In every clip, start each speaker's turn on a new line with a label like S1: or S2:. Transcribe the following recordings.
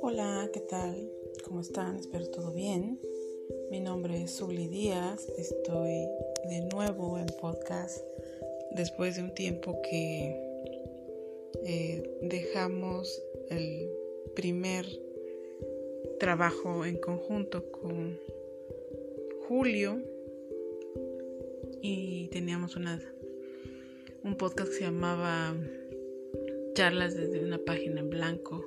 S1: Hola, ¿qué tal? ¿Cómo están? Espero todo bien. Mi nombre es Zuli Díaz. Estoy de nuevo en podcast después de un tiempo que eh, dejamos el primer trabajo en conjunto con Julio y teníamos una, un podcast que se llamaba Charlas desde una página en blanco.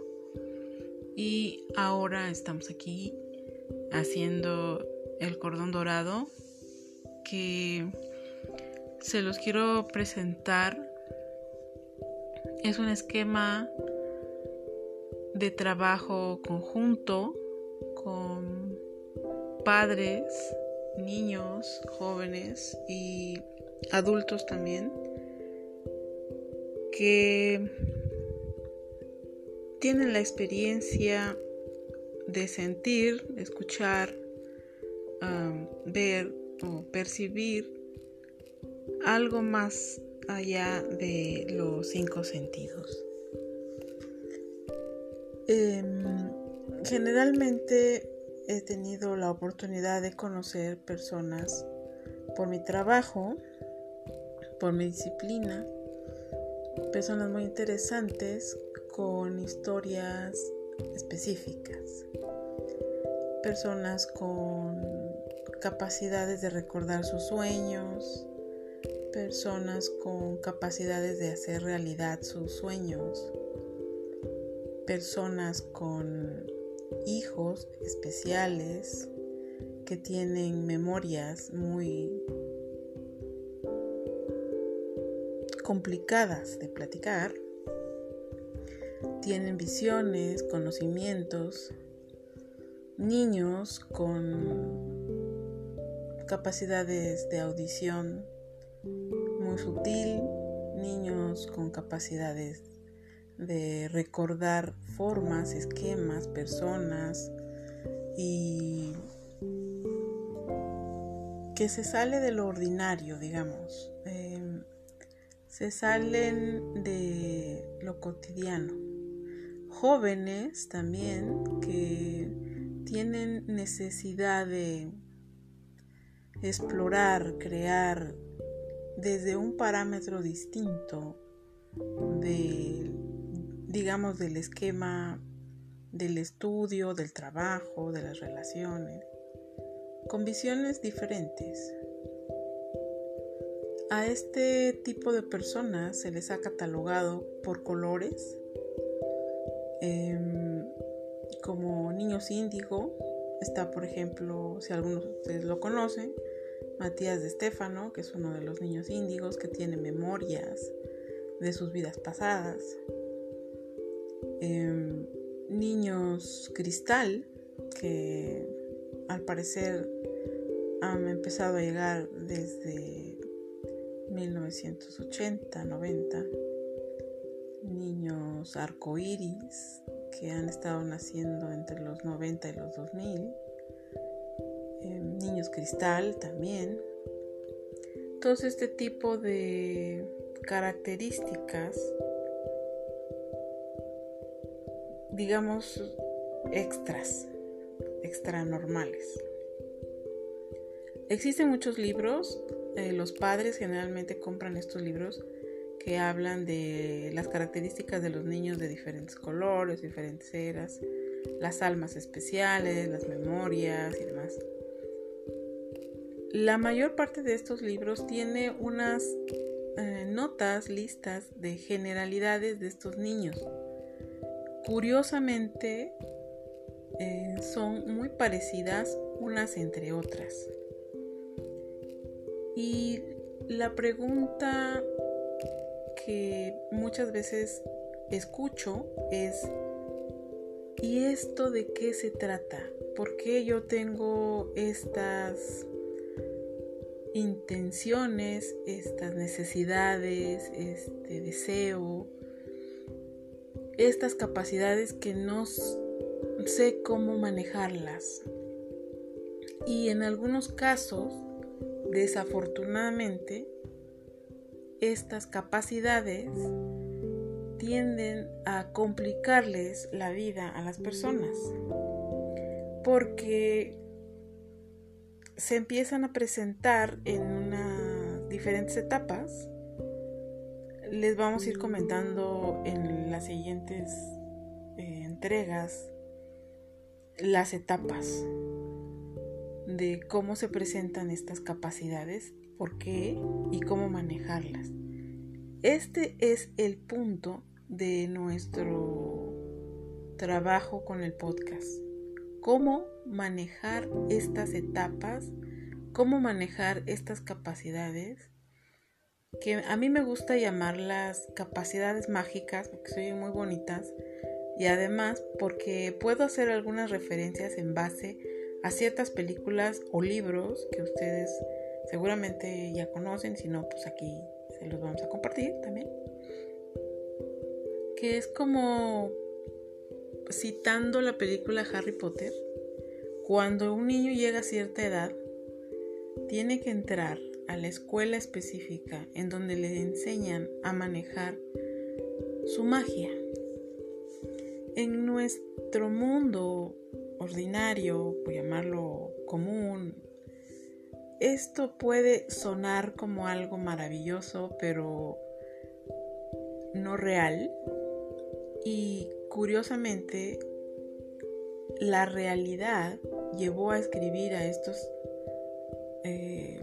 S1: Y ahora estamos aquí haciendo el cordón dorado que se los quiero presentar. Es un esquema de trabajo conjunto con padres, niños, jóvenes y adultos también que tienen la experiencia de sentir, escuchar, ver o percibir algo más allá de los cinco sentidos. Em, generalmente he tenido la oportunidad de conocer personas por mi trabajo, por mi disciplina, personas muy interesantes con historias específicas, personas con capacidades de recordar sus sueños, personas con capacidades de hacer realidad sus sueños, personas con hijos especiales que tienen memorias muy complicadas de platicar, tienen visiones, conocimientos, niños con capacidades de audición muy sutil, niños con capacidades de recordar formas, esquemas, personas y que se sale de lo ordinario, digamos. Em, se salen de lo cotidiano. Jóvenes también que tienen necesidad de explorar, crear desde un parámetro distinto de digamos, del esquema del estudio, del trabajo, de las relaciones, con visiones diferentes. A este tipo de personas se les ha catalogado por colores, em, como niños índigo. Está, por ejemplo, si algunos de ustedes lo conocen, Matías de Estéfano, que es uno de los niños índigos que tiene memorias de sus vidas pasadas. Em, niños cristal que al parecer han empezado a llegar desde 1980, 90. Niños arcoíris que han estado naciendo entre los 90 y los 2000. Em, niños cristal también. Todo este tipo de características digamos, extras, extra normales. Existen muchos libros, eh, los padres generalmente compran estos libros que hablan de las características de los niños de diferentes colores, diferentes eras, las almas especiales, las memorias y demás. La mayor parte de estos libros tiene unas eh, notas, listas de generalidades de estos niños Curiosamente, eh, son muy parecidas unas entre otras. Y la pregunta que muchas veces escucho es, ¿y esto de qué se trata? ¿Por qué yo tengo estas intenciones, estas necesidades, este deseo? estas capacidades que no sé cómo manejarlas. Y en algunos casos, desafortunadamente, estas capacidades tienden a complicarles la vida a las personas porque se empiezan a presentar en unas diferentes etapas. Les vamos a ir comentando en las siguientes eh, entregas las etapas de cómo se presentan estas capacidades, por qué y cómo manejarlas. Este es el punto de nuestro trabajo con el podcast. Cómo manejar estas etapas, cómo manejar estas capacidades, que a mí me gusta llamarlas capacidades mágicas, porque son muy bonitas, y además porque puedo hacer algunas referencias en base a ciertas películas o libros que ustedes seguramente ya conocen, si no, pues aquí se los vamos a compartir también. Que es como citando la película Harry Potter, cuando un niño llega a cierta edad, tiene que entrar a la escuela específica en donde le enseñan a manejar su magia. En nuestro mundo ordinario, por llamarlo común, esto puede sonar como algo maravilloso, pero no real. Y curiosamente, la realidad llevó a escribir a estos eh,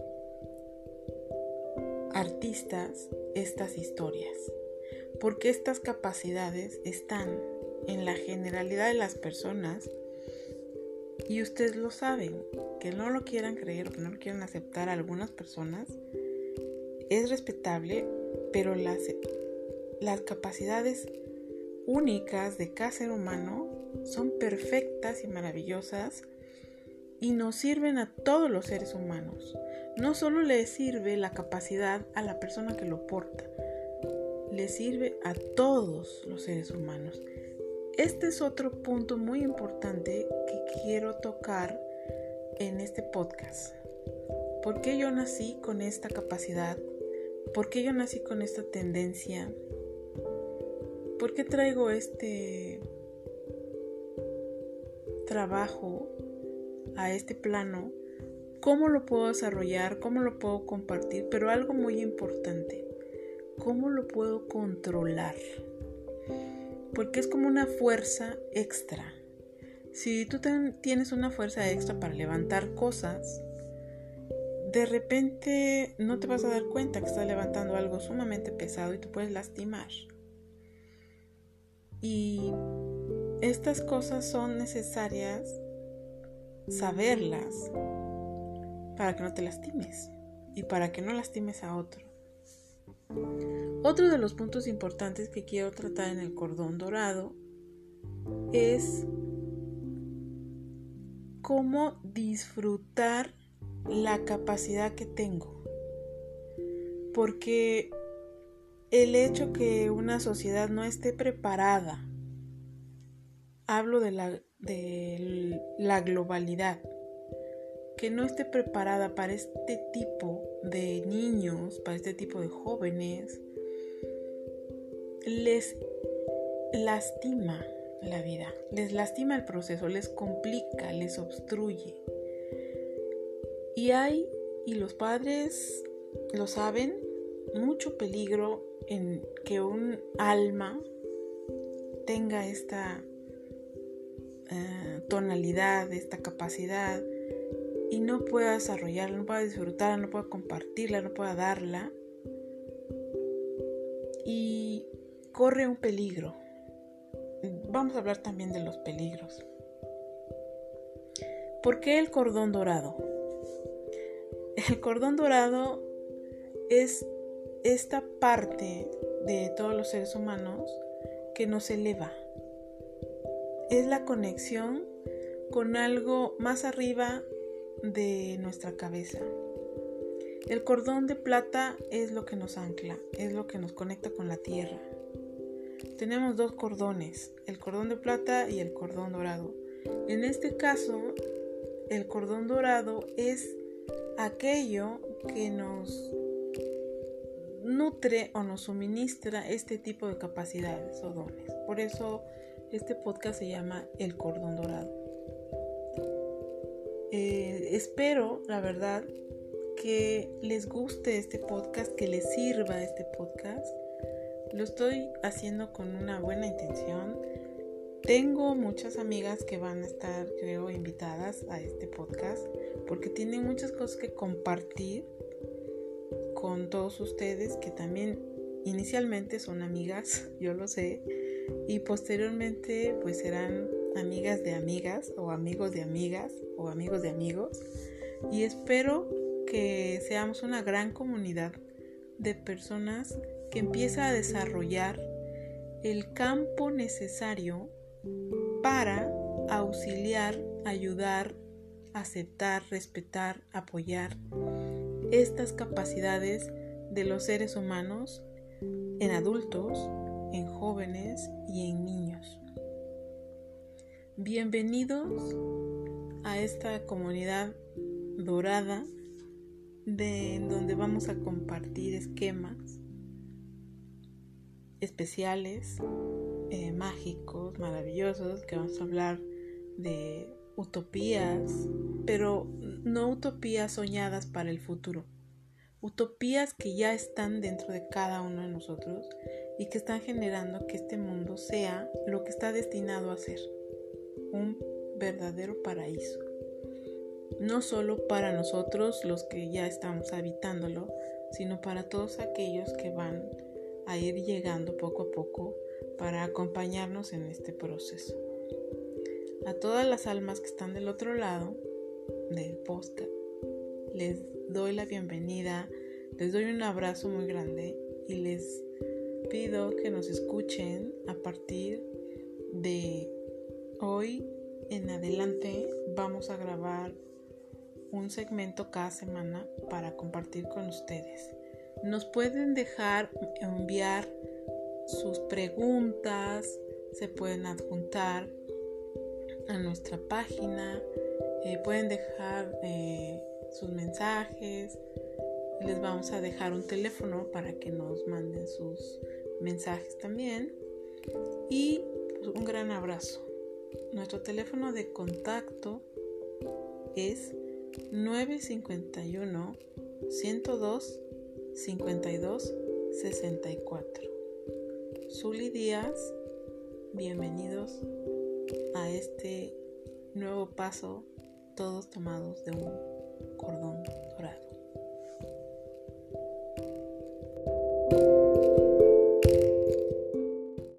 S1: artistas estas historias, porque estas capacidades están en la generalidad de las personas y ustedes lo saben, que no lo quieran creer o que no lo quieran aceptar algunas personas, es respetable, pero las, las capacidades únicas de cada ser humano son perfectas y maravillosas y nos sirven a todos los seres humanos. No solo le sirve la capacidad a la persona que lo porta, le sirve a todos los seres humanos. Este es otro punto muy importante que quiero tocar en este podcast. ¿Por qué yo nací con esta capacidad? ¿Por qué yo nací con esta tendencia? ¿Por qué traigo este trabajo a este plano? ¿Cómo lo puedo desarrollar? ¿Cómo lo puedo compartir? Pero algo muy importante, ¿cómo lo puedo controlar? Porque es como una fuerza extra. Si tú tienes una fuerza extra para levantar cosas, de repente no te vas a dar cuenta que estás levantando algo sumamente pesado y te puedes lastimar. Y estas cosas son necesarias saberlas para que no te lastimes y para que no lastimes a otro. Otro de los puntos importantes que quiero tratar en el cordón dorado es cómo disfrutar la capacidad que tengo. Porque el hecho que una sociedad no esté preparada, hablo de la, de la globalidad, que no esté preparada para este tipo de niños, para este tipo de jóvenes, les lastima la vida, les lastima el proceso, les complica, les obstruye. Y hay, y los padres lo saben, mucho peligro en que un alma tenga esta eh, tonalidad, esta capacidad y no pueda desarrollarla, no pueda disfrutarla, no pueda compartirla, no pueda darla. Y corre un peligro. Vamos a hablar también de los peligros. ¿Por qué el cordón dorado? El cordón dorado es esta parte de todos los seres humanos que nos eleva. Es la conexión con algo más arriba de nuestra cabeza. El cordón de plata es lo que nos ancla, es lo que nos conecta con la tierra. Tenemos dos cordones, el cordón de plata y el cordón dorado. En este caso, el cordón dorado es aquello que nos nutre o nos suministra este tipo de capacidades o dones. Por eso este podcast se llama El Cordón Dorado. Eh, espero, la verdad, que les guste este podcast, que les sirva este podcast. Lo estoy haciendo con una buena intención. Tengo muchas amigas que van a estar, creo, invitadas a este podcast porque tienen muchas cosas que compartir con todos ustedes que también inicialmente son amigas, yo lo sé, y posteriormente pues serán amigas de amigas o amigos de amigas o amigos de amigos y espero que seamos una gran comunidad de personas que empieza a desarrollar el campo necesario para auxiliar, ayudar, aceptar, respetar, apoyar estas capacidades de los seres humanos en adultos, en jóvenes y en niños. Bienvenidos a esta comunidad dorada de en donde vamos a compartir esquemas especiales, eh, mágicos, maravillosos, que vamos a hablar de utopías, pero no utopías soñadas para el futuro, utopías que ya están dentro de cada uno de nosotros y que están generando que este mundo sea lo que está destinado a ser, un verdadero paraíso. No solo para nosotros los que ya estamos habitándolo, sino para todos aquellos que van a ir llegando poco a poco para acompañarnos en este proceso a todas las almas que están del otro lado del podcast. Les doy la bienvenida, les doy un abrazo muy grande y les pido que nos escuchen a partir de hoy en adelante. Vamos a grabar un segmento cada semana para compartir con ustedes. Nos pueden dejar enviar sus preguntas, se pueden adjuntar a nuestra página. Eh, pueden dejar eh, sus mensajes. Les vamos a dejar un teléfono para que nos manden sus mensajes también. Y pues, un gran abrazo. Nuestro teléfono de contacto es 951 102 52 64. Zuli Díaz, bienvenidos a este nuevo paso, todos tomados de un cordón dorado.